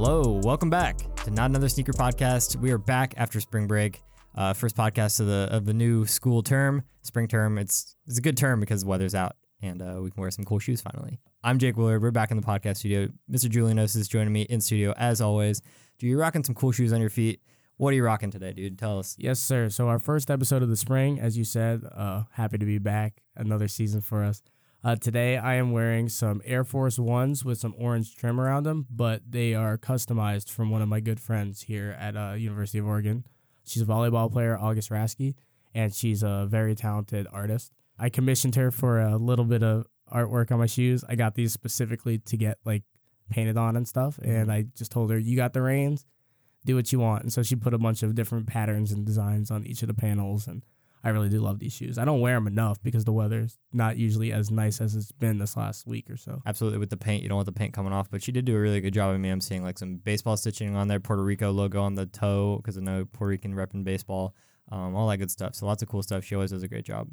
Hello, welcome back to Not Another Sneaker Podcast. We are back after spring break. Uh, first podcast of the of the new school term, spring term. It's it's a good term because the weather's out and uh, we can wear some cool shoes finally. I'm Jake Willard. We're back in the podcast studio. Mr. Julianos is joining me in studio as always. Do you rocking some cool shoes on your feet? What are you rocking today, dude? Tell us. Yes, sir. So our first episode of the spring, as you said, uh, happy to be back. Another season for us. Uh, today I am wearing some Air Force Ones with some orange trim around them, but they are customized from one of my good friends here at uh, University of Oregon. She's a volleyball player, August Rasky, and she's a very talented artist. I commissioned her for a little bit of artwork on my shoes. I got these specifically to get like painted on and stuff, and I just told her, "You got the reins, do what you want." And so she put a bunch of different patterns and designs on each of the panels, and I really do love these shoes. I don't wear them enough because the weather's not usually as nice as it's been this last week or so. Absolutely, with the paint, you don't want the paint coming off, but she did do a really good job of me. I'm seeing like some baseball stitching on there, Puerto Rico logo on the toe because I know Puerto Rican repping baseball, um, all that good stuff. So lots of cool stuff. She always does a great job.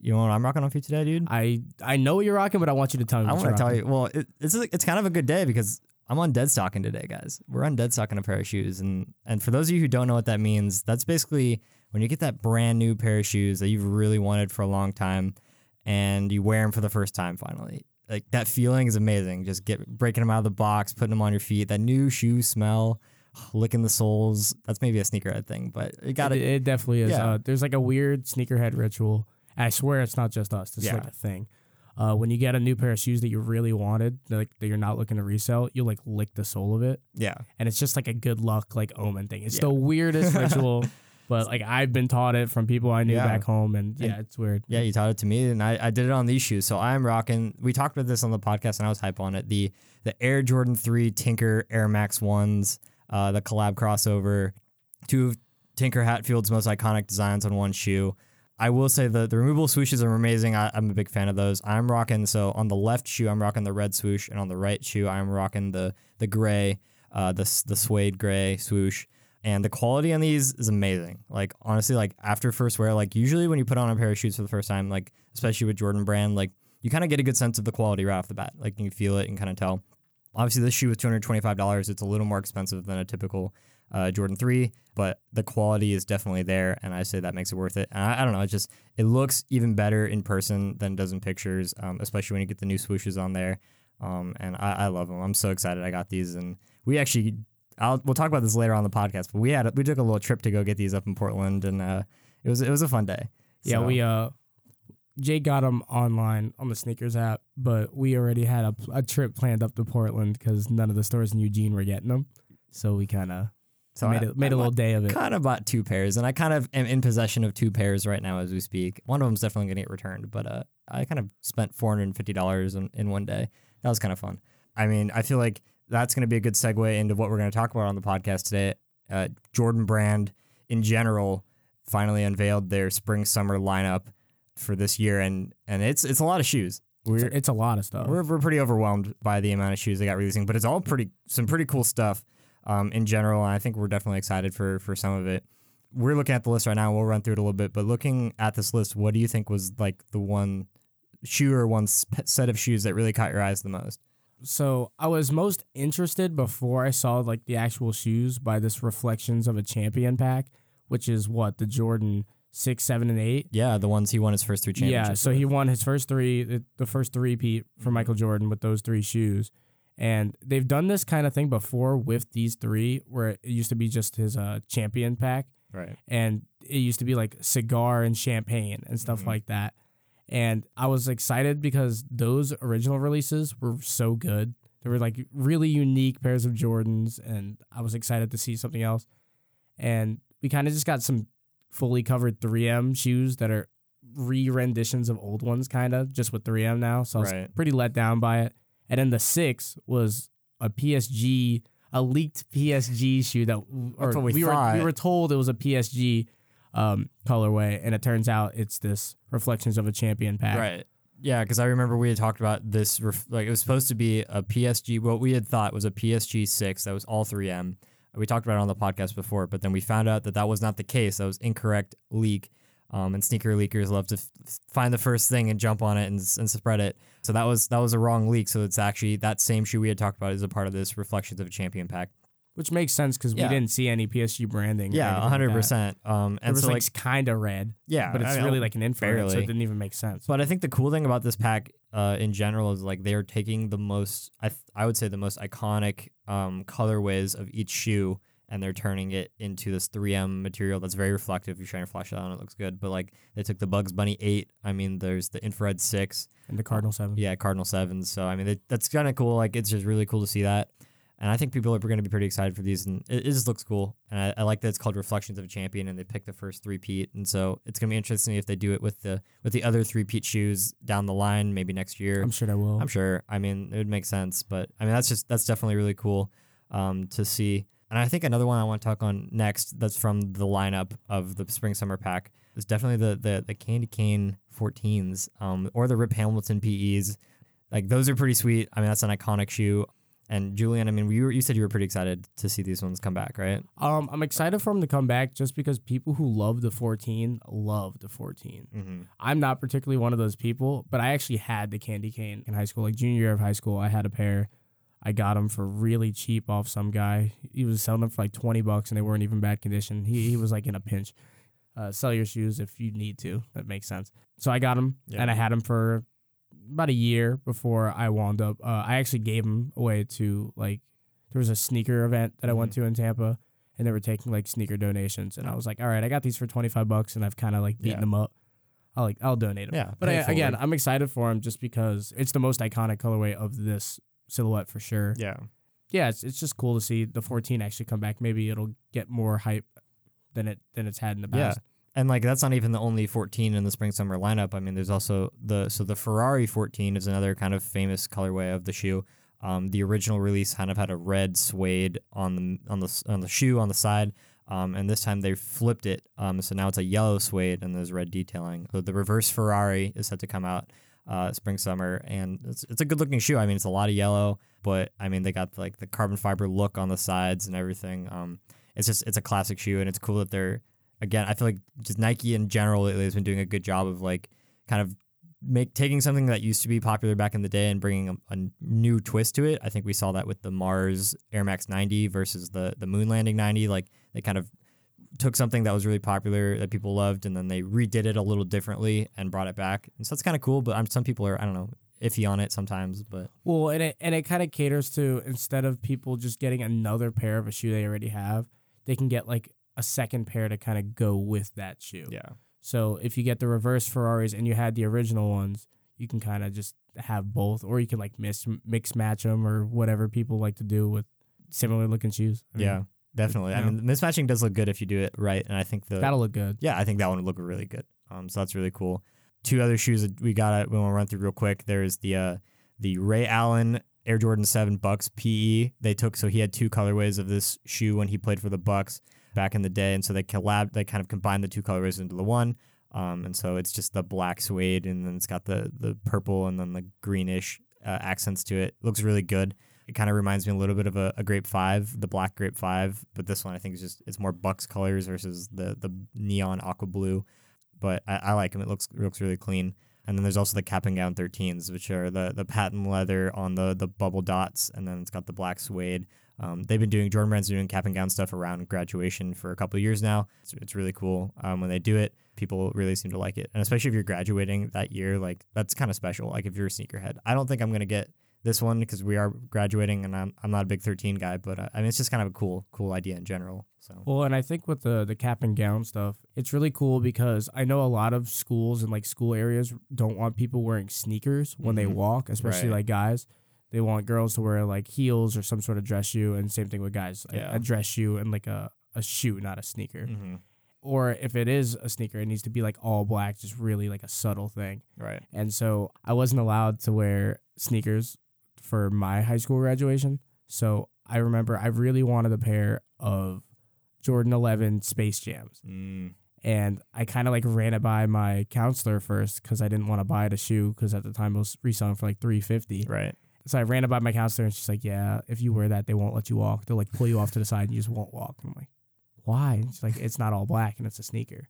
You know what I'm rocking on for you today, dude? I I know what you're rocking, but I want you to tell me. What I want to tell you. Well, it, it's it's kind of a good day because I'm on dead stocking today, guys. We're on dead stocking a pair of shoes, and and for those of you who don't know what that means, that's basically when you get that brand new pair of shoes that you've really wanted for a long time, and you wear them for the first time finally. Like that feeling is amazing. Just get breaking them out of the box, putting them on your feet. That new shoe smell, licking the soles. That's maybe a sneakerhead thing, but it got It, it. it definitely is. Yeah. Uh, there's like a weird sneakerhead ritual. I swear it's not just us. It's like Yeah. a thing. Uh, when you get a new pair of shoes that you really wanted, like that you're not looking to resell, you like lick the sole of it, Yeah, and it's just like a good luck like omen thing. It's Yeah. the weirdest ritual, but like I've been taught it from people I knew Yeah. back home, and yeah, it's weird. Yeah, you taught it to me, and I, I did it on these shoes. So I'm rocking. We talked about this on the podcast, and I was hype on it. The the Air Jordan Three Tinker Air Max ones, uh, the collab crossover, two of Tinker Hatfield's most iconic designs on one shoe. I will say the the removable swooshes are amazing. I, I'm a big fan of those. I'm rocking. So on the left shoe, I'm rocking the red swoosh, and on the right shoe, I'm rocking the the gray, uh, the the suede gray swoosh. And the quality on these is amazing. Like honestly, like after first wear, like usually when you put on a pair of shoes for the first time, like especially with Jordan Brand, like you kind of get a good sense of the quality right off the bat. Like you feel it and kind of tell. Obviously, this shoe was two hundred twenty-five dollars. It's a little more expensive than a typical uh, Jordan Three, but the quality is definitely there, and I say that makes it worth it. And I, I don't know, it just it looks even better in person than it does in pictures, um, especially when you get the new swooshes on there. Um, and I, I love them. I'm so excited I got these, and we actually I'll we'll talk about this later on the podcast. But we had we took a little trip to go get these up in Portland, and uh, it was it was a fun day. Yeah, So- we uh, Jake got them online on the sneakers app, but we already had a, a trip planned up to Portland because none of the stores in Eugene were getting them, so we kind of so made I- it made I a little day of it. kind of bought two pairs, and I kind of am in possession of two pairs right now as we speak. One of them's definitely going to get returned, but uh, I kind of spent four hundred and fifty dollars in, in one day. That was kind of fun. I mean, I feel like that's going to be a good segue into what we're going to talk about on the podcast today. Uh, Jordan Brand in general finally unveiled their spring summer lineup for this year, and and it's it's a lot of shoes. It's, We're it's a lot of stuff. we're, we're pretty overwhelmed by the amount of shoes they got releasing, but it's all pretty some pretty cool stuff um, in general. And I think we're definitely excited for for some of it. We're looking at the list right now. We'll run through it a little bit, but looking at this list, what do you think was like the one shoe or one set of shoes that really caught your eyes the most? So I was most interested before I saw like the actual shoes by this Reflections of a Champion pack, which is what the Jordan six, seven, and eight. Yeah, the ones he won his first three championships. Yeah, so he won his first three, the, first three peat for Michael Jordan with those three shoes. And they've done this kind of thing before with these three, where it used to be just his uh, champion pack, right. and it used to be like cigar and champagne and stuff Mhm. like that. And I was excited because those original releases were so good. They were like really unique pairs of Jordans, and I was excited to see something else. And we kind of just got some fully covered 3M shoes that are re renditions of old ones, kind of just with 3M now. So I was Right. pretty let down by it. And then the six was a PSG, a leaked PSG shoe that, or we were we were told it was a PSG um, colorway, and it turns out it's this Reflections of a Champion pack. Right. Yeah, because I remember we had talked about this. Ref- like it was supposed to be a PSG. What we had thought was a PSG six that was all 3M. We talked about it on the podcast before, but then we found out that that was not the case. That was incorrect leak. Um, and sneaker leakers love to f- find the first thing and jump on it and, and spread it. So that was that was a wrong leak. So it's actually that same shoe we had talked about is a part of this Reflections of a Champion pack. Which makes sense because Yeah. we didn't see any PSG branding. Yeah, hundred percent. Um, It and was so like, like, kind of red, yeah, but it's I really like an infrared, so it didn't even make sense. But I think the cool thing about this pack, uh, in general, is like they're taking the most, I th- I would say, the most iconic um colorways of each shoe, and they're turning it into this 3M material that's very reflective. If you shine your flashlight on, it looks good. But like they took the Bugs Bunny eight. I mean, there's the infrared six. and the Cardinal Seven. Yeah, Cardinal sevens. So I mean, it, that's kind of cool. Like it's just really cool to see that. And I think people are going to be pretty excited for these, and it, it just looks cool. And I, I like that it's called Reflections of a Champion, and they picked the first three peat. And so it's gonna be interesting if they do it with the with the other three peat shoes down the line, maybe next year. I'm sure they will. I'm sure. I mean, it would make sense, but I mean, that's just that's definitely really cool um, to see. And I think another one I want to talk on next that's from the lineup of the spring summer pack is definitely the the the Candy Cane 14s um, or the Rip Hamilton PEs. Like those are pretty sweet. I mean, that's an iconic shoe. And Julian, I mean, you were, you said you were pretty excited to see these ones come back, right? Um, I'm excited for them to come back just because people who love the 14 love the 14. Mm-hmm. I'm not particularly one of those people, but I actually had the candy cane in high school. Like junior year of high school, I had a pair. I got them for really cheap off some guy. He was selling them for like 20 bucks and they weren't even bad condition. He, he was like in a pinch. Uh, sell your shoes if you need to. That makes sense. So I got them Yeah. and I had them for about a year before I wound up. Uh, I actually gave them away to like, there was a sneaker event that I went to in Tampa and they were taking like sneaker donations. And I was like, all right, I got these for 25 bucks and I've kind of like beaten Yeah. them up. I'll like, I'll donate them. Yeah, But pay I, it again. I'm excited for him just because it's the most iconic colorway of this silhouette for sure. Yeah. Yeah, it's, it's just cool to see the 14 actually come back. Maybe it'll get more hype than it than it's had in the Yeah. past. And like that's not even the only 14 in the spring summer lineup. I mean, there's also the so the Ferrari 14 is another kind of famous colorway of the shoe. Um, the original release kind of had a red suede on the on the on the shoe on the side, um, and this time they flipped it. Um, so now it's a yellow suede and there's red detailing. So the reverse Ferrari is set to come out uh, spring summer, and it's it's a good looking shoe. I mean, it's a lot of yellow, but I mean they got like the carbon fiber look on the sides and everything. Um, it's just it's a classic shoe, and it's cool that they're again, I feel like just Nike in general lately has been doing a good job of like kind of make taking something that used to be popular back in the day and bringing a, a new twist to it. I think we saw that with the Mars Air Max 90 versus the the Moon Landing 90. Like they kind of took something that was really popular that people loved and then they redid it a little differently and brought it back. And so it's kind of cool, but I'm, some people are I don't know iffy on it sometimes. But Well, and it and it kind of caters to instead of people just getting another pair of a shoe they already have, they can get like a second pair to kind of go with that shoe. yeah, So if you get the reverse Ferraris and you had the original ones, you can kind of just have both, or you can like mix mix match them or whatever people like to do with similar looking shoes. I mean, yeah, definitely. I yeah. mean, mismatching does look good if you do it right, and I think the that'll look good. Yeah, I think that one would look really good. Um, so that's really cool. Two other shoes that we got we want to run through real quick. There's the uh, the Ray Allen Air Jordan Seven Bucks PE. They took so he had two colorways of this shoe when he played for the Bucks back in the day, and so they collab. They kind of combined the two colorways into the one. Um, and so it's just the black suede, and then it's got the the purple and then the greenish uh, accents to it. Looks really good. It kind of reminds me a little bit of a, a grape five, the black grape five, but this one I think is just it's more Bucks colors versus the the neon aqua blue. But I, I like them. It looks looks really clean. And then there's also the cap and gown 13s, which are the the patent leather on the the bubble dots, and then it's got the black suede. Um, they've been doing Jordan Brand's doing cap and gown stuff around graduation for a couple of years now. It's, it's really cool um, when they do it. People really seem to like it, and especially if you're graduating that year, like that's kind of special. Like if you're a sneakerhead, I don't think I'm gonna get this one because we are graduating, and I'm I'm not a big 13 guy, but uh, I mean it's just kind of a cool cool idea in general. So Well, and I think with the the cap and gown stuff, it's really cool because I know a lot of schools and like school areas don't want people wearing sneakers when they Mhm. walk, especially Right. like guys. They want girls to wear like heels or some sort of dress shoe, and same thing with guys, a- Yeah. a dress shoe and like a a shoe, not a sneaker. hmm Or if it is a sneaker, it needs to be like all black, just really like a subtle thing. right, And so I wasn't allowed to wear sneakers for my high school graduation. So I remember I really wanted a pair of Jordan 11 Space Jams. mm, And I kind of like ran it by my counselor first because I didn't want to buy the shoe because at the time it was reselling for like 350 right. So I ran it by my counselor and she's like, Yeah, if you wear that, they won't let you walk. They'll like pull you off to the side and you just won't walk. And I'm like, Why? And she's like, It's not all black and it's a sneaker.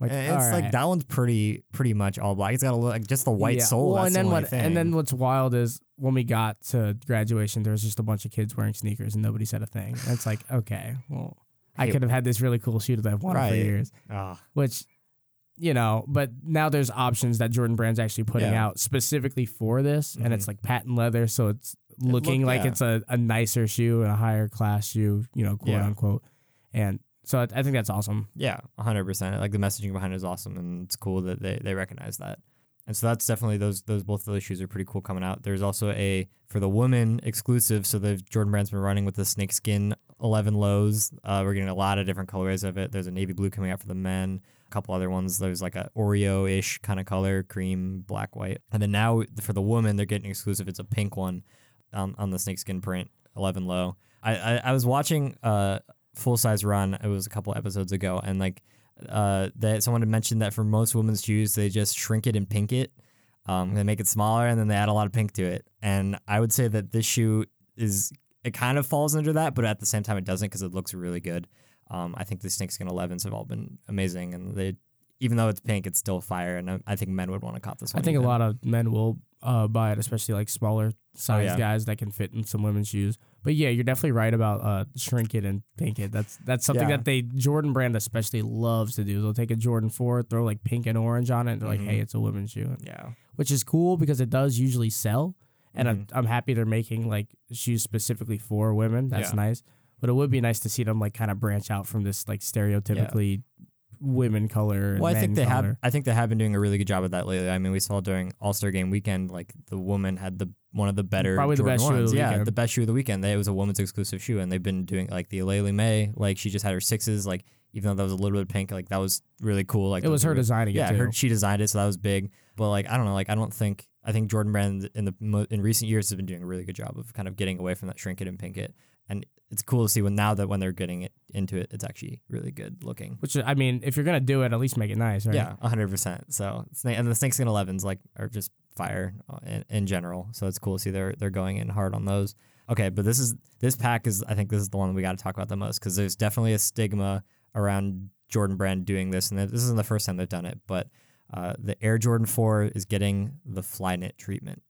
I'm And it's "All like that one's pretty pretty much all black. It's got a look like just the white Yeah. sole. Well, and then the what? thing. And then what's wild is when we got to graduation, there was just a bunch of kids wearing sneakers and nobody said a thing. And it's like, okay, well, I Hey. could have had this really cool shoe that I've wanted for years, Ah, which, you know, but now there's options that Jordan Brand's actually putting Yeah. out specifically for this. And it's like patent leather. So it's looking look- like yeah. it's a, a nicer shoe and a higher class shoe, you know, quote Yeah. unquote. And so I, I think that's awesome. yeah, hundred percent. Like the messaging behind it is awesome, and it's cool that they they recognize that. And so that's definitely those those both of those shoes are pretty cool coming out. There's also a for the woman exclusive. So the Jordan Brand's been running with the snakeskin 11 lows. Uh, we're getting a lot of different colorways of it. There's a navy blue coming out for the men. A couple other ones. There's like a Oreo ish kind of color, cream, black, white. And then now for the woman, they're getting exclusive. It's a pink one on, on the snakeskin print 11 low. I, I, I was watching uh full size run. It was a couple episodes ago, and like uh that someone had mentioned that for most women's shoes they just shrink it and pink it. Um, they make it smaller and then they add a lot of pink to it. And I would say that this shoe is it kind of falls under that, but at the same time it doesn't because it looks really good. Um, I think the snakeskin 11s have all been amazing, and they even though it's pink, it's still fire. And I, I think men would want to cop this one. I think a lot of men will uh, buy it, especially like smaller size yeah. guys that can fit in some women's shoes. But yeah, you're definitely right about uh, shrink it and pink it. That's that's something Yeah. that they Jordan brand especially loves to do. They'll take a Jordan four, throw like pink and orange on it, and they're like, Mhm. "Hey, it's a women's shoe," Yeah. which is cool because it does usually sell. And Mhm. I'm, I'm happy they're making like shoes specifically for women. That's Yeah. nice. But it would be nice to see them like kind of branch out from this like stereotypically women color. Well, I think they color. have. I think they have been doing a really good job of that lately. I mean, we saw during All Star Game weekend, like the woman had the one of the better, Probably the Jordan best shoe of the yeah, weekend. the best shoe of the weekend. They, it was a woman's exclusive shoe, and they've been doing like the Aleali May. Like she just had her sixes. Like even though that was a little bit pink, like that was really cool. Like It was her were- designing Yeah, it she designed it, so that was big. But like I don't know, like I don't think I think Jordan Brand in the mo- in recent years has been doing a really good job of kind of getting away from that shrink it and pink it, and it's cool to see when now that when they're getting it into it, it's actually really good looking. Which I mean, if you're gonna do it, at least make it nice, right? Yeah, hundred percent. So and the snakeskin elevens like are just fire uh, in, in general. So it's cool to see they're they're going in hard on those. Okay, but this is this pack is I think this is the one we got to talk about the most because there's definitely a stigma around Jordan Brand doing this, and this isn't the first time they've done it. But uh, the Air Jordan Four is getting the Flyknit treatment.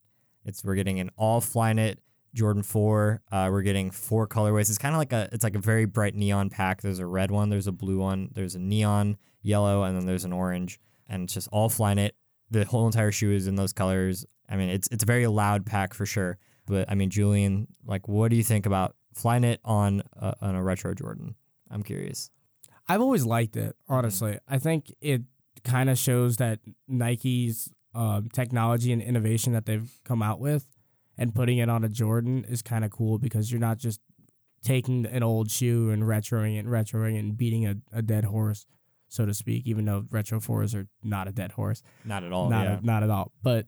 It's we're getting an all Flyknit Jordan Four. Uh, we're getting four colorways. It's kind of like a it's like a very bright neon pack. There's a red one, there's a blue one, there's a neon yellow, and then there's an orange, and it's just all Flyknit. The whole entire shoe is in those colors. I mean, it's it's a very loud pack for sure. But I mean, Julian, like, what do you think about Flyknit on a, on a retro Jordan? I'm curious. I've always liked it, honestly. I think it kind of shows that Nike's um, technology and innovation that they've come out with and putting it on a Jordan is kind of cool because you're not just taking an old shoe and retroing it and retroing it and beating a, a dead horse, so to speak, even though retro fours are not a dead horse. Not at all. not, yeah. not at all. But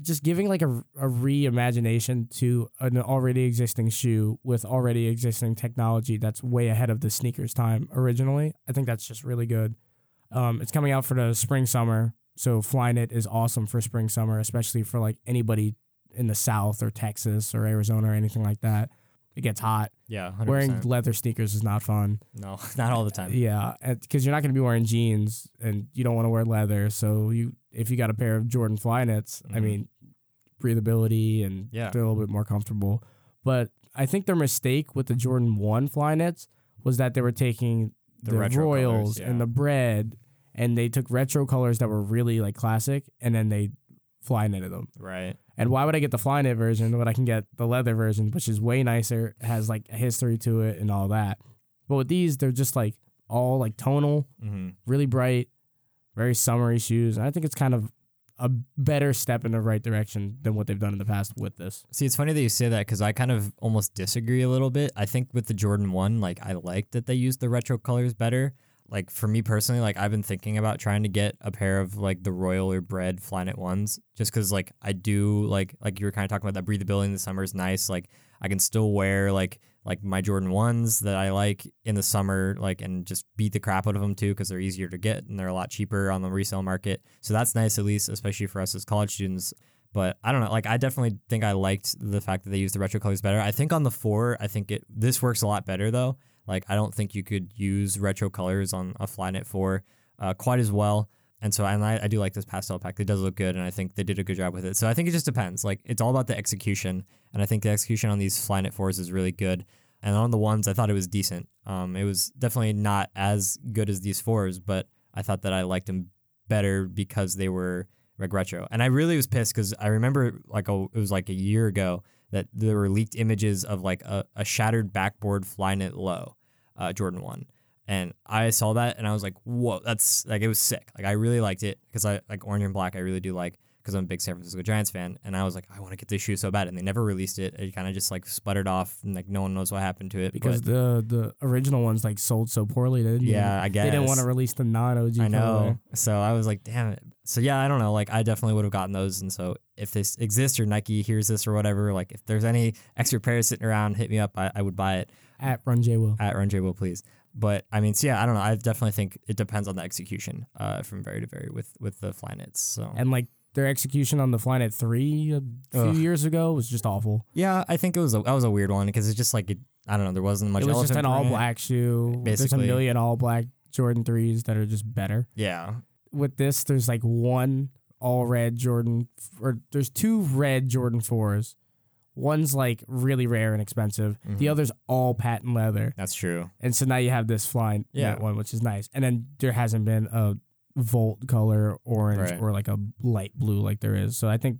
just giving like a, a reimagination to an already existing shoe with already existing technology that's way ahead of the sneakers time originally. I think that's just really good. Um, it's coming out for the spring summer, so Flyknit is awesome for spring summer, especially for like anybody in the South or Texas or Arizona or anything like that. It gets hot. yeah. 100%. Wearing leather sneakers is not fun. no, not all the time. Yeah, because you're not going to be wearing jeans and you don't want to wear leather. So you, if you got a pair of Jordan Flyknits, I Mhm. mean, breathability and Yeah. they're a little bit more comfortable. But I think their mistake with the Jordan One Flyknits was that they were taking The the, royals colors, yeah. and the bread, and they took retro colors that were really like classic, and then they fly knitted them. Right. And why would I get the fly knit version when I can get the leather version, which is way nicer, has like a history to it and all that. But with these, they're just like all like tonal, Mm-hmm. really bright, very summery shoes. And I think it's kind of a better step in the right direction than what they've done in the past with this. See, it's funny that you say that because I kind of almost disagree a little bit. I think with the Jordan 1, like, I like that they used the retro colors better. Like, for me personally, like, I've been thinking about trying to get a pair of, like, the Royal or Bread Flyknit ones just because, like, I do, like, like you were kind of talking about that breathability in the summer is nice. Like, I can still wear, like, like my Jordan 1s that I like in the summer, like, and just beat the crap out of them too because they're easier to get and they're a lot cheaper on the resale market. So that's nice, at least, especially for us as college students. But I don't know. Like I definitely think I liked the fact that they used the retro colors better. I think on the four, I think it this works a lot better though. Like I don't think you could use retro colors on a Flyknit four uh, quite as well. and so and I, I do like this pastel pack. It does look good, and I think they did a good job with it. So I think it just depends. Like it's all about the execution, and I think the execution on these Flyknit fours is really good. And on the ones, I thought it was decent. Um, it was definitely not as good as these fours, but I thought that I liked them better because they were like retro. And I really was pissed because I remember like a, it was like a year ago that there were leaked images of like a, a shattered backboard Flyknit low, uh, Jordan one. And I saw that and I was like, whoa, that's like, it was sick. Like, I really liked it because I like orange and black, I really do like because I'm a big San Francisco Giants fan. And I was like, I want to get this shoe so bad. And they never released it. It kind of just like sputtered off and like no one knows what happened to it. because but, the the original ones like sold so poorly. They didn't yeah, I guess. they didn't want to release the non OG. I know. So I was like, damn it. So yeah, I don't know. Like I definitely would have gotten those. And so if this exists or Nike hears this or whatever, like if there's any extra pairs sitting around, hit me up. I, I would buy it at Run J Will. at Run J Will, please. But I mean, so yeah, I don't know. I definitely think it depends on the execution uh, from vary to vary with with the Flyknits. So And like their execution on the Flyknit three a few Ugh. years ago was just awful. yeah, I think it was a, that was a weird one because it's just like it, I don't know. There wasn't much. it was just an all black shoe. Basically. There's a million all black Jordan threes that are just better. Yeah, With this, there's like one all red Jordan, or there's two red Jordan fours. One's like really rare and expensive. The Mhm. other's all patent leather. that's true. And so now you have this Flyknit Yeah. one, which is nice. And then there hasn't been a Volt color orange Right. or like a light blue like there is. So I think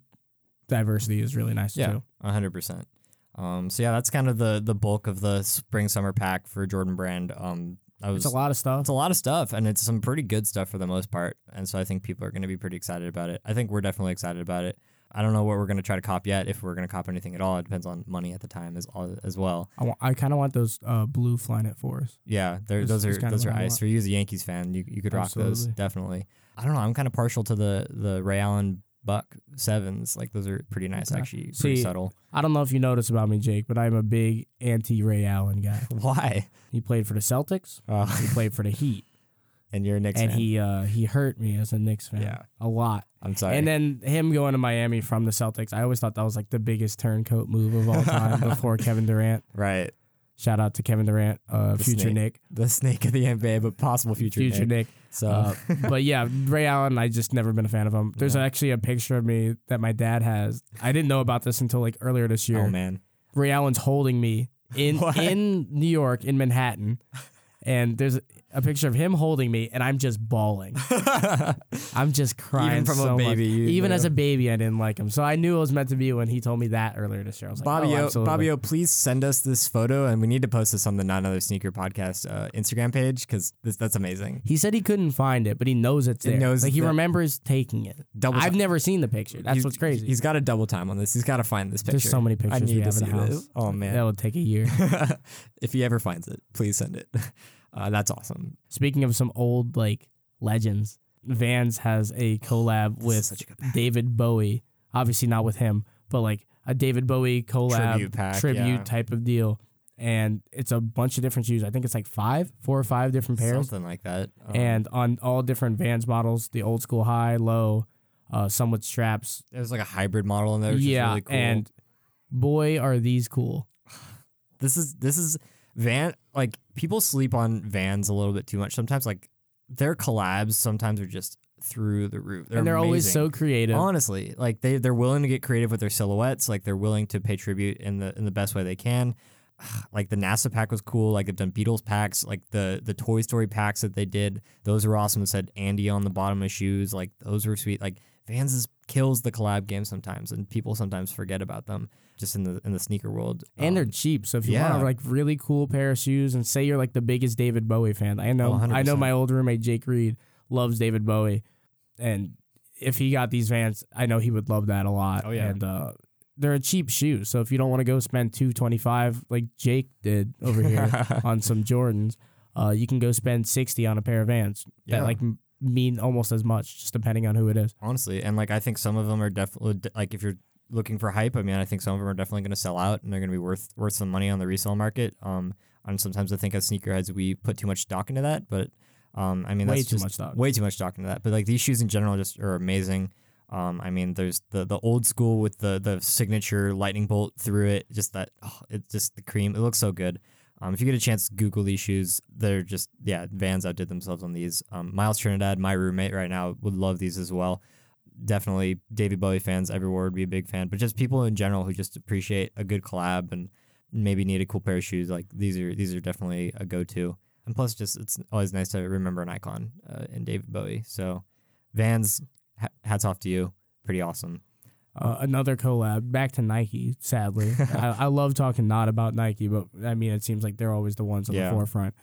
diversity is really nice Yeah, too. a hundred percent. Um, so yeah, that's kind of the the bulk of the spring summer pack for Jordan Brand. Um, I was It's a lot of stuff. It's a lot of stuff, and it's some pretty good stuff for the most part. And so I think people are going to be pretty excited about it. I think we're definitely excited about it. I don't know what we're going to try to cop yet, if we're going to cop anything at all. It depends on money at the time as as well. I, I kind of want those uh, blue Flyknit fours. Yeah, they're, those are those are ice. For you as a Yankees fan, you you could rock those definitely. I don't know. I'm kind of partial to the the Ray Allen Buck sevens. Like those are pretty nice, Okay. actually. Pretty See, subtle. I don't know if you noticed about me, Jake, but I'm a big anti Ray Allen guy. Why? He played for the Celtics. Oh, He played for the Heat, and you're a Knicks fan. and fan. he uh, he hurt me as a Knicks fan. Yeah. a lot. I'm sorry. And then him going to Miami from the Celtics, I always thought that was like the biggest turncoat move of all time before Kevin Durant. right, Shout out to Kevin Durant, uh, The future snake. Nick, the snake of the NBA, but possible future. future Knick. Knick. So Uh, but yeah, Ray Allen, I just never been a fan of him. There's Yeah. actually a picture of me that my dad has. I didn't know about this until like earlier this year. oh man. Ray Allen's holding me in What? in New York in Manhattan, and there's a picture of him holding me, and I'm just bawling. I'm just crying Even from a so much. baby, Even as a baby, I didn't like him, so I knew it was meant to be when he told me that earlier this year. I was like, Bobby, oh, O. Bobby O, please send us this photo, and we need to post this on the Not Another Sneaker podcast uh, Instagram page because that's amazing. He said he couldn't find it, but he knows it's He there. knows like he remembers taking it. Double. I've time. never seen the picture. That's He's- what's crazy. He's got a double time on this. He's got to find this picture. There's so many I pictures need we have in the house. this. Oh man, that would take a year. if he ever finds it, please send it. Uh, that's awesome. Speaking of some old like legends, Vans has a collab This with such a. David Bowie. Obviously not with him, but like a David Bowie collab Tribute pack, tribute yeah. type of deal. And it's a bunch of different shoes. I think it's like five, four or five different pairs. Something like that. Um, and on all different Vans models, the old school high, low, uh, some with straps. there's like a hybrid model in there. Which yeah, is really cool. and boy, are these cool. this is this is van like people sleep on vans a little bit too much sometimes like their collabs sometimes are just through the roof. They're and they're always so creative. honestly like they they're willing to get creative with their silhouettes like they're willing to pay tribute in the in the best way they can like the NASA pack was cool like they've done Beatles packs like the the Toy Story packs that they did those were awesome it said Andy on the bottom of shoes like those were sweet like Vans is, kills the collab game sometimes and people sometimes forget about them just in the in the sneaker world and they're Um, cheap. So if you yeah. want a like really cool pair of shoes, and say you're like the biggest David Bowie fan, I know Oh, I know my old roommate Jake Reed loves David Bowie, and if he got these Vans, I know he would love that a lot. Oh, yeah. and uh, they're a cheap shoe. So if you don't want to go spend two twenty five like Jake did over here on some Jordans, uh, you can go spend sixty on a pair of Vans Yeah. that like mean almost as much, just depending on who it is. honestly and like i think some of them are definitely like if you're looking for hype i mean i think some of them are definitely going to sell out and they're going to be worth worth some money on the resale market um and sometimes i think as sneakerheads we put too much stock into that but um i mean Way that's too just much stock. way too much stock into that but like these shoes in general just are amazing um i mean there's the the old school with the the signature lightning bolt through it just that oh, it's just the cream it looks so good Um, if you get a chance, Google these shoes. They're just yeah, Vans outdid themselves on these. Um, Miles Trinidad, my roommate right now, would love these as well. Definitely, David Bowie fans everywhere would be a big fan, but just people in general who just appreciate a good collab and maybe need a cool pair of shoes. Like these are these are definitely a go to. And plus, just it's always nice to remember an icon uh, in David Bowie. So, Vans, hats off to you. Pretty awesome. Uh, another collab. Back to Nike. Sadly, I, I love talking not about Nike, but I mean it seems like they're always the ones on Yeah. the forefront.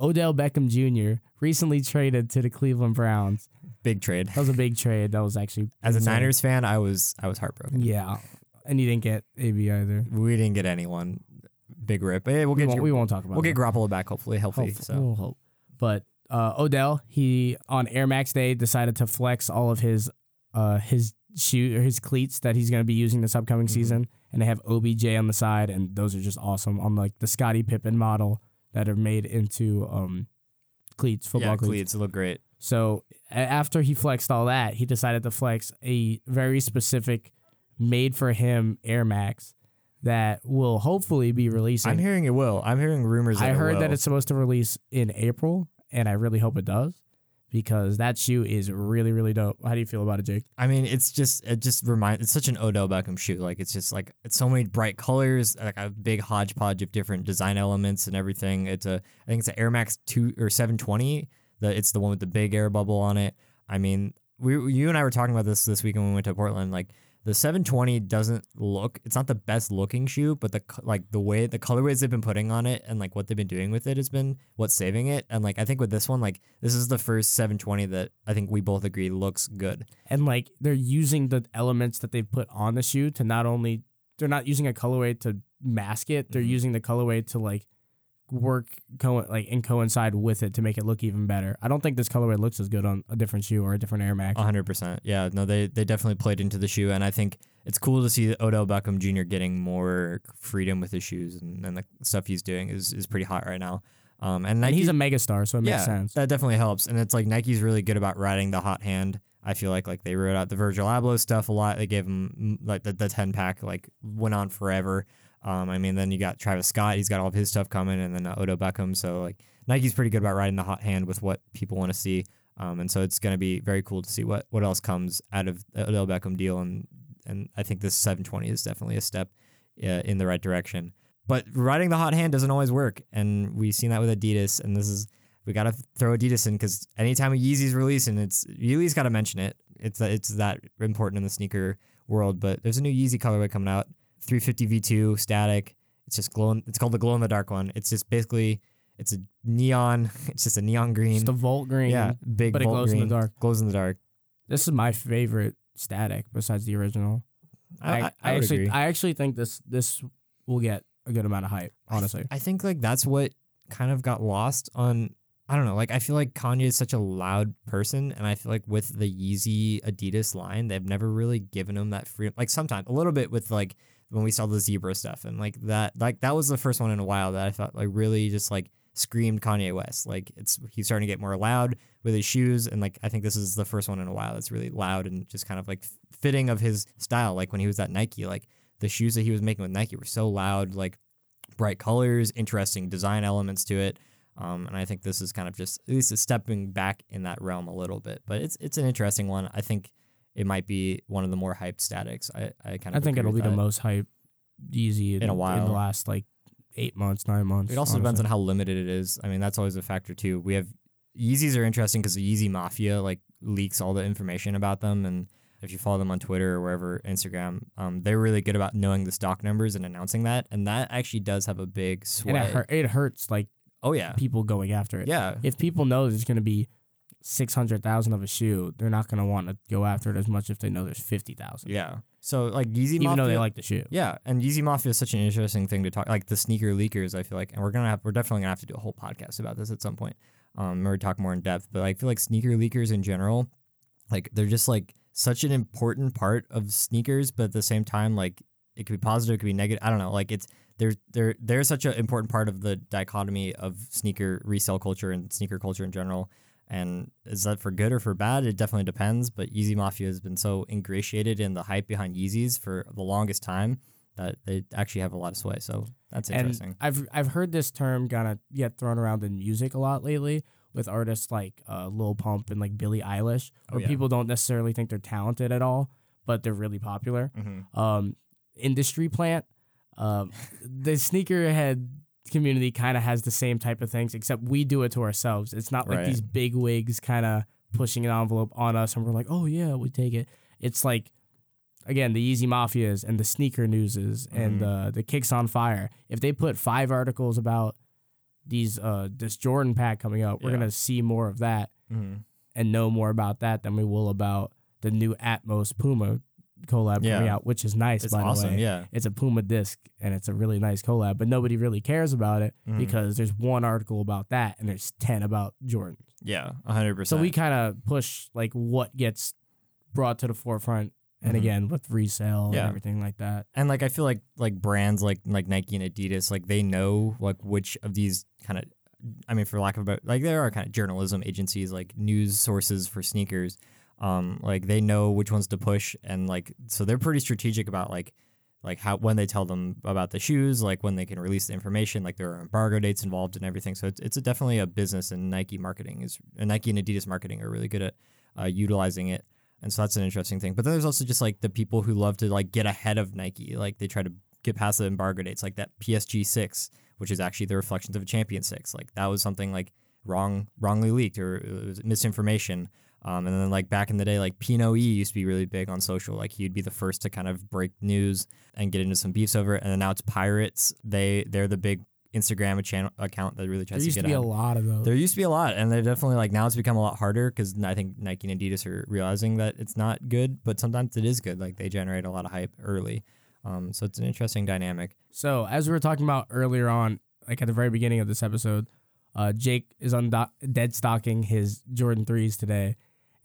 Odell Beckham Jr. recently traded to the Cleveland Browns. Big trade. That was a big trade. That was actually As a. Niners fan, I was I was heartbroken. Yeah, and he didn't get AB either. We didn't get anyone. Big rip. Hey, we'll We get won't, you- we won't talk about. we'll get that. Garoppolo back hopefully healthy. Hope- So we'll hope. But uh, Odell, he on Air Max Day decided to flex all of his uh, his shoe or his cleats that he's going to be using this upcoming Mhm. season, and they have OBJ on the side, and those are just awesome on like the Scottie Pippen model that are made into um, cleats, football yeah, cleats. cleats look great. So after he flexed all that, he decided to flex a very specific, made for him Air Max that will hopefully be releasing. I'm hearing it will. I'm hearing rumors. I heard that it's supposed to release in April, and I really hope it does because that shoe is really, really dope. How do you feel about it, Jake? I mean, it's just it just reminds. It's such an Odell Beckham shoe. Like it's just like it's so many bright colors, like a big hodgepodge of different design elements and everything. It's a I think it's an Air Max two or seven twenty. The it's the one with the big air bubble on it. I mean, we you and I were talking about this this week when we went to Portland. Like the seven twenty doesn't look. It's not the best looking shoe, but the like the way the colorways they've been putting on it and like what they've been doing with it has been what's saving it. And like I think with this one, like this is the first seven twenty that I think we both agree looks good. And like they're using the elements that they've put on the shoe to not only they're not using a colorway to mask it, they're Mhm. using the colorway to like work co- like and coincide with it to make it look even better. I don't think this colorway looks as good on a different shoe or a different Air Max. Hundred percent. Yeah, no, they they definitely played into the shoe, and I think it's cool to see Odell Beckham Jr. getting more freedom with his shoes, and, and the stuff he's doing is is pretty hot right now. Um, and and he's a megastar, so it makes yeah, sense. that definitely helps, and it's like Nike's really good about riding the hot hand. I feel like like they wrote out the Virgil Abloh stuff a lot. They gave him like the, the ten pack like went on forever. Um, I mean, then you got Travis Scott. He's got all of his stuff coming, and then uh, Odell Beckham. So like Nike's pretty good about riding the hot hand with what people want to see. Um, and so it's going to be very cool to see what, what else comes out of the Odell Beckham deal. And and I think this 720 is definitely a step uh, in the right direction. But riding the hot hand doesn't always work, and we've seen that with Adidas. And this is we got to throw Adidas in because anytime a Yeezy's releasing, it's least got to mention it. It's it's that important in the sneaker world. But there's a new Yeezy colorway coming out, 350 V2 static. It's just glowing. It's called the glow in the dark one. It's just basically it's a neon. It's just a neon green. Just a Volt green. yeah, big but it glows in the dark. Glows in the dark. This is my favorite static besides the original. I, I, I, would actually agree. I actually think this this will get a good amount of hype, honestly. I think like that's what kind of got lost on. I don't know. Like I feel like Kanye is such a loud person, and I feel like with the Yeezy Adidas line, they've never really given him that freedom. Like sometimes a little bit with like when we saw the zebra stuff, and like that. Like that was the first one in a while that I thought like really just like screamed Kanye West. Like it's he's starting to get more loud with his shoes, and like I think this is the first one in a while that's really loud and just kind of like fitting of his style. Like when he was at Nike, like the shoes that he was making with Nike were so loud, like bright colors, interesting design elements to it. Um, and I think this is kind of just at least stepping back in that realm a little bit. But it's it's an interesting one. I think it might be one of the more hyped statics. I, I kind of I think it'll be with the most hype Yeezy in, In a in while. the last like eight months, nine months. It also depends on how limited it is. I mean, that's always a factor too. We have Yeezys are interesting because the Yeezy Mafia like leaks all the information about them, and if you follow them on Twitter or wherever Instagram, um, they're really good about knowing the stock numbers and announcing that, and that actually does have a big sway. it, hurt, it hurts like Oh yeah, people going after it. yeah, If people know there's going to be six hundred thousand of a shoe, they're not going to want to go after it as much if they know there's fifty thousand. yeah. So like Yeezy even Mafia, though they like the shoe. Yeah, and Yeezy Mafia is such an interesting thing to talk. Like the sneaker leakers, I feel like, and we're gonna have, we're definitely gonna have to do a whole podcast about this at some point. Um, or talk more in depth. But I feel like sneaker leakers in general, like they're just like such an important part of sneakers, but at the same time, like it could be positive, it could be negative. I don't know. Like it's they're they're they're such an important part of the dichotomy of sneaker resale culture and sneaker culture in general. And is that for good or for bad? It definitely depends. But Yeezy Mafia has been so ingratiated in the hype behind Yeezys for the longest time that they actually have a lot of sway. So that's and interesting. I've I've heard this term kind of get thrown around in music a lot lately with artists like uh, Lil Pump and like Billie Eilish, Oh, where yeah. people don't necessarily think they're talented at all, but they're really popular. Mhm. Um, industry plant, um, the sneakerhead community kind of has the same type of things, except we do it to ourselves. It's not like Right. these big wigs kind of pushing an envelope on us, and we're like, oh yeah, we take it. It's like again the Yeezy Mafias and the sneaker newses and Mhm. uh, the Kicks on Fire. If they put five articles about these uh this Jordan pack coming out, we're Yeah. gonna see more of that Mhm. and know more about that than we will about the new Atmos Puma collab coming Yeah. out, which is nice It's by awesome. the way. Yeah. It's a Puma disc and it's a really nice collab, but nobody really cares about it Mhm. because there's one article about that and there's ten about Jordan. Yeah. hundred percent. So we kind of push like what gets brought to the forefront, and Mhm. again with resale Yeah. and everything like that. and like I feel like like brands like like Nike and Adidas, like they know like which of these kind of, I mean, for lack of a better, like there are kind of journalism agencies, like news sources for sneakers. Um, like they know which ones to push, and like so they're pretty strategic about like like how when they tell them about the shoes, like when they can release the information, like there are embargo dates involved and everything. So it's it's a, definitely a business, and Nike marketing is and Nike and Adidas marketing are really good at uh, utilizing it. And so that's an interesting thing. But then there's also just like the people who love to like get ahead of Nike. Like they try to get past the embargo dates, like that PSG six, which is actually the reflections of a champion six. Like that was something like wrong, wrongly leaked or it was misinformation. Um, and then like back in the day, like Pinot E used to be really big on social. Like he'd be the first to kind of break news and get into some beefs over it. And then now it's Pirates. They they're the big Instagram channel account that really tries There used to get to be a lot of those. There used to be a lot, and they're definitely like now it's become a lot harder because I think Nike and Adidas are realizing that it's not good, but sometimes it is good. Like they generate a lot of hype early, um, so it's an interesting dynamic. So as we were talking about earlier on, like at the very beginning of this episode, uh, Jake is on dead stocking his Jordan threes today,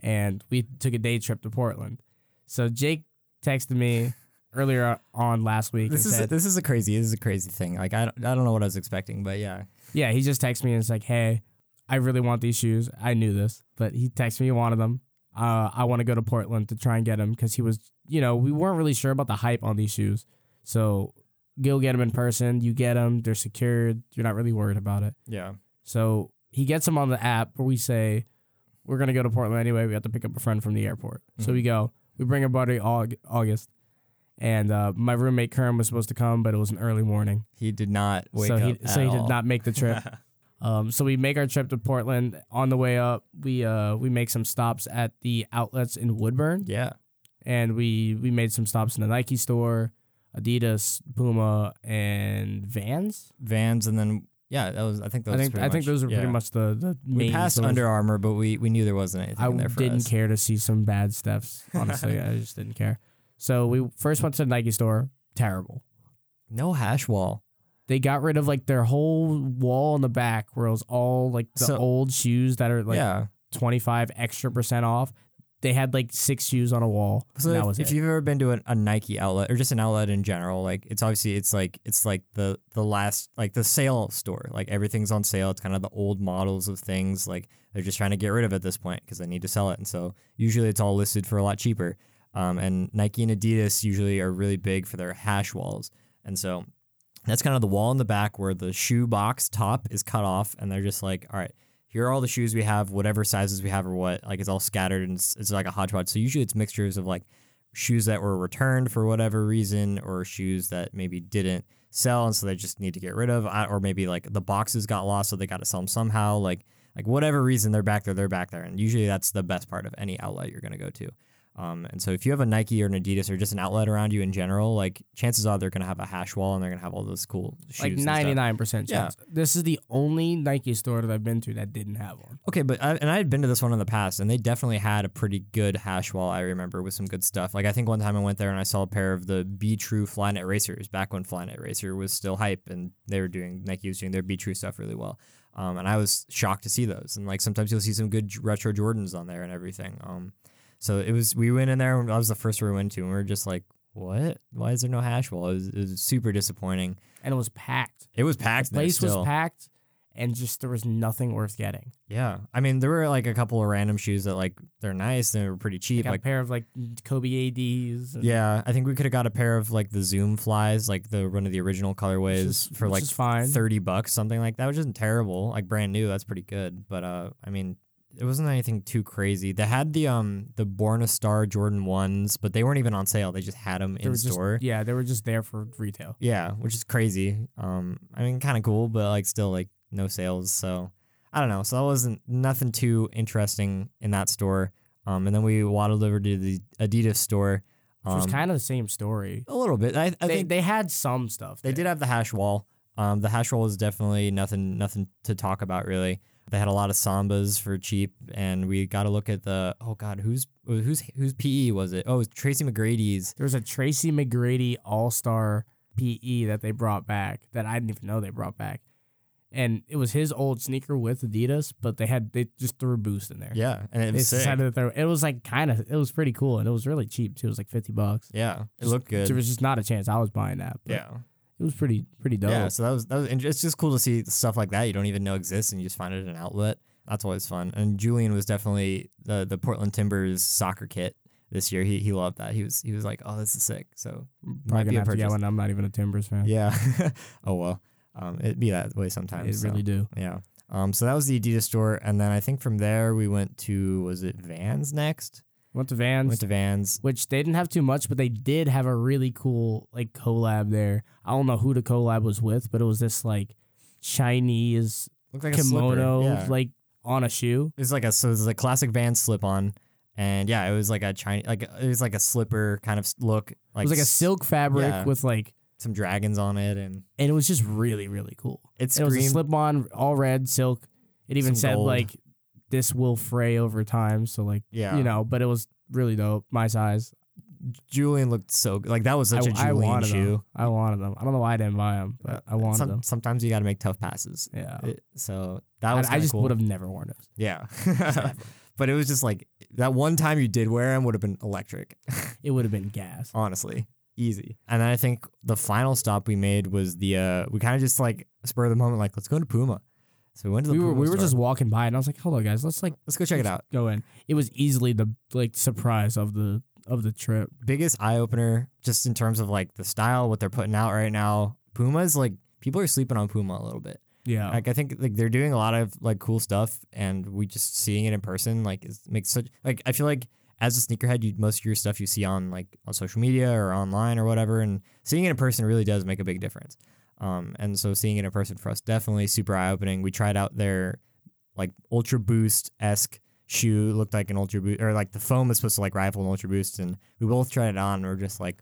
and we took a day trip to Portland. So Jake texted me earlier on last week This and is said, this is a crazy this is a crazy thing. Like I don't, I don't know what I was expecting, but yeah, "Yeah." He just texted me and it's like, "Hey, I really want these shoes. I knew this, but he texted me he wanted them. Uh, I want to go to Portland to try and get them because he was, you know, we weren't really sure about the hype on these shoes. So go get them in person. You get them. They're secured. You're not really worried about it. yeah, So he gets them on the app where we say, we're going to go to Portland anyway. We have to pick up a friend from the airport. So we go. We bring our buddy August. And uh, my roommate Kerm was supposed to come, but it was an early morning. he did not wake so up. he, so he did not make the trip. um, so we make our trip to Portland. On the way up, we uh, we make some stops at the outlets in Woodburn. Yeah, And we, we made some stops in the Nike store, Adidas, Puma, and Vans. Vans, and then yeah, that was I think those. I think pretty I think much- those are yeah. pretty much the, the We main passed stores. Under Armour, but we we knew there wasn't anything I in there for didn't us. care to see some bad stuffs. Honestly, I just didn't care. So we first went to the Nike store. Terrible. No hash wall. They got rid of like their whole wall in the back where it was all like the So- old shoes that are like yeah. twenty five extra percent off. They had like six shoes on a wall. So and that if, was if it. you've ever been to an, a Nike outlet or just an outlet in general, like it's obviously it's like it's like the the last like the sale store. Like everything's on sale. It's kind of the old models of things. Like they're just trying to get rid of it at this point because they need to sell it. And so usually it's all listed for a lot cheaper. Um, and Nike and Adidas usually are really big for their hash walls. And so that's kind of the wall in the back where the shoe box top is cut off, and they're just like, all right, here are all the shoes we have, whatever sizes we have or what. Like it's all scattered and it's, it's like a hodgepodge. So usually it's mixtures of like shoes that were returned for whatever reason or shoes that maybe didn't sell and so they just need to get rid of or maybe like the boxes got lost so they got to sell them somehow like like whatever reason they're back there they're back there and usually that's the best part of any outlet you're going to go to um, and so if you have a Nike or an Adidas or just an outlet around you in general, like chances are they're gonna have a hash wall and they're gonna have all those cool shoes. like and stuff. ninety nine percent Yeah. chance. This is the only Nike store that I've been to that didn't have one. Okay, but I, and I had been to this one in the past, and they definitely had a pretty good hash wall. I remember with some good stuff. Like I think one time I went there and I saw a pair of the Be True Flyknit racers back when Flyknit Racer was still hype, and they were doing Nike was doing their Be True stuff really well. Um, and I was shocked to see those. And like sometimes you'll see some good retro Jordans on there and everything. Um, so it was we went in there. and I was the first we went to, and we were just like, what? Why is there no hash wall? It was, it was super disappointing. And it was packed. It was packed. The place was packed and just there was nothing worth getting. Yeah, I mean there were like a couple of random shoes that like they're nice, they were pretty cheap. Like a pair of like Kobe ADs. and- yeah, I think we could have got a pair of like the Zoom flies, like the one of the original colorways is- for like thirty bucks, something like that, which isn't terrible. Like brand new, that's pretty good. But uh, I mean, it wasn't anything too crazy. They had the um the Born a Star Jordan ones, but they weren't even on sale. They just had them They in just- store. yeah, they were just there for retail. Yeah, which is crazy. Um, I mean, kind of cool, but like still like no sales. So I don't know. So that wasn't nothing too interesting in that store. Um, and then we waddled over to the Adidas store. Which was Um, kind of the same story. a little bit. I, I they think they had some stuff. they there. did have the hash wall. Um, the hash wall is definitely nothing nothing to talk about really. They had a lot of sambas for cheap, and we got to look at the oh god, who's who's whose PE was it? Oh, it was Tracy McGrady's. There was a Tracy McGrady All Star PE that they brought back that I didn't even know they brought back, and it was his old sneaker with Adidas, but they had they just threw a boost in there. Yeah, and it they was sick. decided to throw. It was like kind of it was pretty cool, and it was really cheap too. It was like fifty bucks. Yeah, it Just- looked good. There was just not a chance I was buying that. But yeah. It was pretty pretty dope. Yeah, so that was that was it's just cool to see stuff like that you don't even know exists and you just find it an outlet. That's always fun. And Julian was definitely the the Portland Timbers soccer kit this year. He he loved that. He was he was like, "Oh, this is sick." So Probably be a gonna have to get purchase. one. I'm not even a Timbers fan. yeah. oh well, um, it'd be that way sometimes. it so, really do. Yeah. Um. So that was the Adidas store, and then I think from there we went to was it Vans next? Went to Vans. Went to Vans. which they didn't have too much, but they did have a really cool like collab there. I don't know who the collab was with, but it was this like Chinese like kimono Yeah. like on a shoe. It's like a so it was a classic Vans slip on. And yeah, it was like a Chinese, like it was like a slipper kind of look. Like it was like a silk fabric yeah. with like, some dragons on it, and and it was just really really cool. it It was a slip on, all red silk. It even said gold. like this will fray over time. So like yeah, you know, but it was really dope. My size. Julian looked so good. Like that was such a I, I Julian wanted shoe. them. I wanted them. I don't know why I didn't buy them, but I wanted Some- them. Sometimes you got to make tough passes. Yeah. It- so that was I kinda just cool. would have never worn it. Yeah, but it was just like that one time you did wear them would have been electric. It would have been gas. honestly easy and then i think the final stop we made was the uh we kind of just like spur of the moment like let's go to puma so we went to the we were we were just walking by and I was like, hold on guys, let's like let's go check it out Go in. It was easily the like surprise of the of the trip. biggest eye-opener just in terms of like the style what they're putting out right now puma's like people are sleeping on puma a little bit Yeah. like i think like they're doing a lot of like cool stuff and we just seeing it in person like is makes such like i feel like as a sneakerhead you most of your stuff you see on like on social media or online or whatever and seeing it in person really does make a big difference um and so seeing it in person for us definitely super eye-opening we tried out their like ultra boost esque shoe It looked like an ultra boost or like the foam is supposed to like rival an ultra boost and we both tried it on and we're just like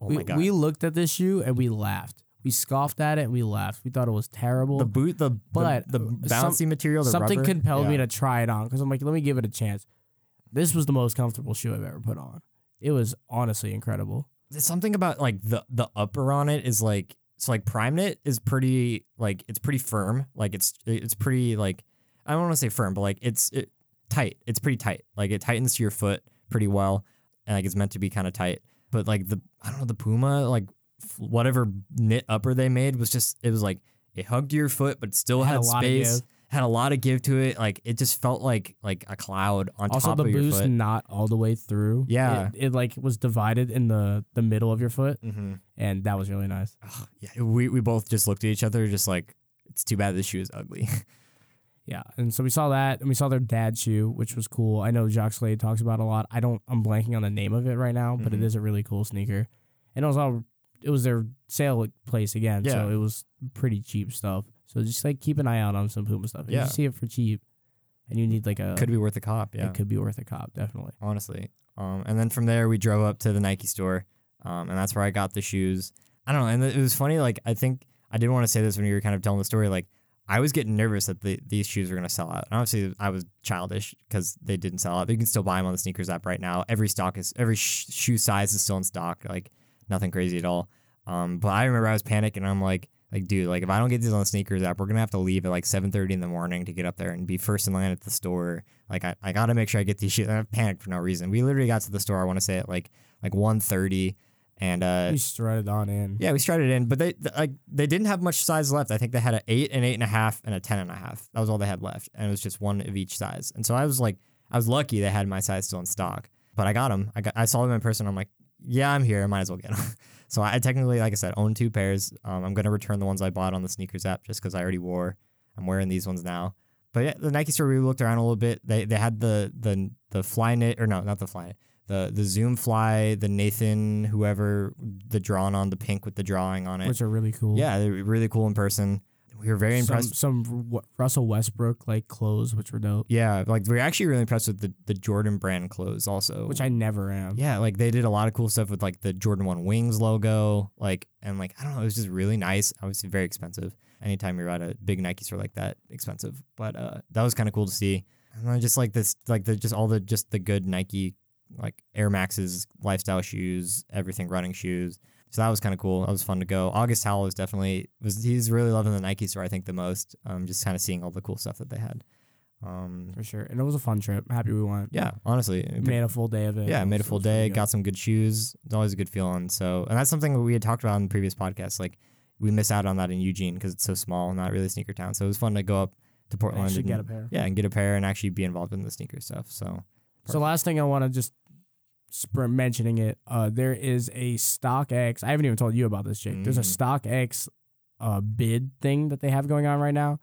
oh we, my god we looked at this shoe and we laughed. We scoffed at it and we laughed. We thought it was terrible. the boot the But, the, the uh, some- bouncy material the Something rubber, compelled me to try it on because I'm like, let me give it a chance. This was the most comfortable shoe I've ever put on. It was honestly incredible. there's something about like the the upper on it is like so like Primeknit is pretty like it's pretty firm. Like it's it's pretty like I don't want to say firm but like it's it, tight. It's pretty tight. Like it tightens to your foot pretty well and like it's meant to be kind of tight. But like the I don't know the Puma like f- whatever knit upper they made was just it was like it hugged your foot but still It had had, of space. give. Had a lot of give to it like it just felt like like a cloud on also, top the of your boost foot not all the way through. Yeah. it, it like was divided in the the middle of your foot, mm-hmm. and that was really nice. Ugh, yeah, we we both just looked at each other, just like it's too bad this shoe is ugly. Yeah, and so we saw that, and we saw their dad shoe, which was cool. I know Jacques Slade talks about it a lot. I don't, I'm blanking on the name of it right now, but it Mhm. is a really cool sneaker. And it was all, it was their sale place again, so it was pretty cheap stuff. So just like keep an eye out on some Puma stuff. If Yeah. you see it for cheap, and you need like a, Could be worth a cop, yeah, it could be worth a cop, definitely. honestly. Um, and then from there we drove up to the Nike store, um, and that's where I got the shoes. I don't know, and it was funny. Like I think I did want to say this when you were kind of telling the story. Like I was getting nervous that the, these shoes were gonna sell out. And obviously, I was childish because they didn't sell out. But You can still buy them on the SNKRS app right now. Every stock is every sh- shoe size is still in stock. Like nothing crazy at all. Um, but I remember I was panicking. And I'm like, like, dude, like if I don't get these on the SNKRS app, we're gonna have to leave at like 7:30 in the morning to get up there and be first in line at the store. Like I, I gotta make sure I get these shoes. And I panicked for no reason. We literally got to the store. I want to say at like like 1:30, and uh, We strutted on in. yeah, we started in, but they th- like they didn't have much size left. I think they had an eight, an eight and a half, and a ten and a half. That was all they had left, and it was just one of each size. And so I was like, I was lucky they had my size still in stock. But I got them. I got, I saw them in person. I'm like, yeah, I'm here. I might as well get them. so I technically, like I said, own two pairs. Um, I'm gonna return the ones I bought on the SNKRS app just because I already wore. I'm wearing these ones now. But yeah, the Nike store we looked around a little bit. They they had the the the Flyknit or no, not the Flyknit. The the Zoom Fly, the Nathan, whoever the drawn on the pink with the drawing on it. Which are really cool. Yeah, they're really cool in person. We were very impressed. some Ru- Russell Westbrook like clothes, which were dope. Yeah, like we are actually really impressed with the, the Jordan brand clothes also. Which I never am. yeah, like they did a lot of cool stuff with like the Jordan One Wings logo, like and like I don't know, it was just really nice. Obviously very expensive. Anytime you're at a big Nike store like that, expensive. But uh, that was kind of cool to see. And then just like this, like the just all the just the good Nike like Air Maxes, lifestyle shoes, everything running shoes. So that was kind of cool. That was fun to go. August Howell was definitely was he's really loving the Nike store. I think the most. Um, just kind of seeing all the cool stuff that they had. Um, For sure. And it was a fun trip. Happy we went. yeah, honestly, Made a full day of it. yeah, made a full day. Got some good shoes. It's always a good feeling. So, and that's something we had talked about in the previous podcast. Like we miss out on that in Eugene because it's so small, not really a sneaker town. So it was fun to go up to Portland Actually and get a pair. yeah, and get a pair and actually be involved in the sneaker stuff. So So last thing I want to just spr- mentioning it. Uh, there is a StockX. I haven't even told you about this, Jake. There's a Mm. StockX uh, bid thing that they have going on right now.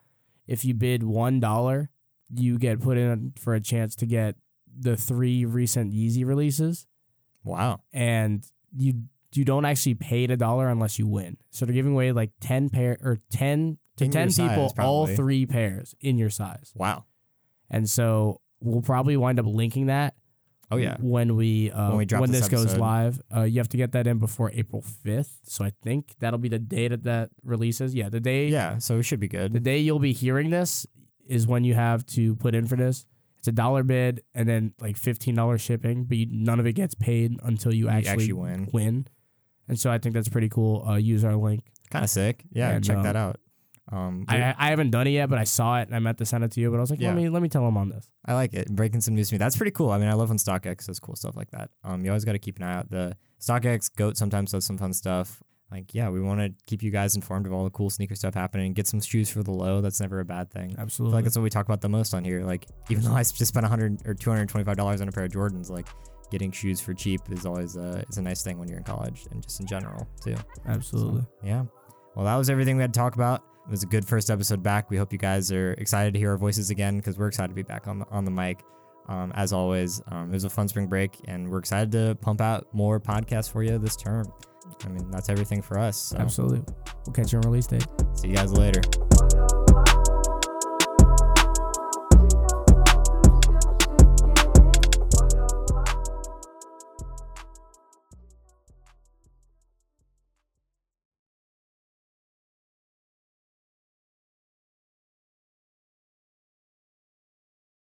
If you bid one dollar, you get put in for a chance to get the three recent Yeezy releases, wow, and you you don't actually pay a dollar unless you win. So they're giving away like ten pair or ten to In ten people, size, all three pairs in your size. wow. And so we'll probably wind up linking that Oh yeah, when we uh, When when, we drop this, this goes live. Uh, you have to get that in before April fifth. So I think that'll be the day that that releases. Yeah, the day. yeah. So it should be good. The day you'll be hearing this is when you have to put in for this. It's a dollar bid and then like fifteen dollars shipping, but you, none of it gets paid until you actually, actually win. Win. And so I think that's pretty cool. Uh, use our link. Kind of sick. Yeah, And, check um, that out. Um, I, I haven't done it yet, but I saw it and I meant to send it to you. But I was like, Yeah. let me let me tell them on this. I like it. Breaking some news to me. That's pretty cool. I mean, I love when StockX does cool stuff like that. Um, you always got to keep an eye out. The StockX Goat sometimes does some fun stuff. Like, yeah, we want to keep you guys informed of all the cool sneaker stuff happening. Get some shoes for the low. That's never a bad thing. I feel Absolutely. like that's what we talk about the most on here. Like, even though I just spent 100 or 225 dollars on a pair of Jordans, like getting shoes for cheap is always a is a nice thing when you're in college and just in general too. Absolutely. Yeah. Well, that was everything we had to talk about. It was a good first episode back. We hope you guys are excited to hear our voices again because we're excited to be back on the, on the mic. Um, as always, um, it was a fun spring break, and we're excited to pump out more podcasts for you this term. I mean, that's everything for us. So Absolutely. We'll catch you on release date. see you guys later.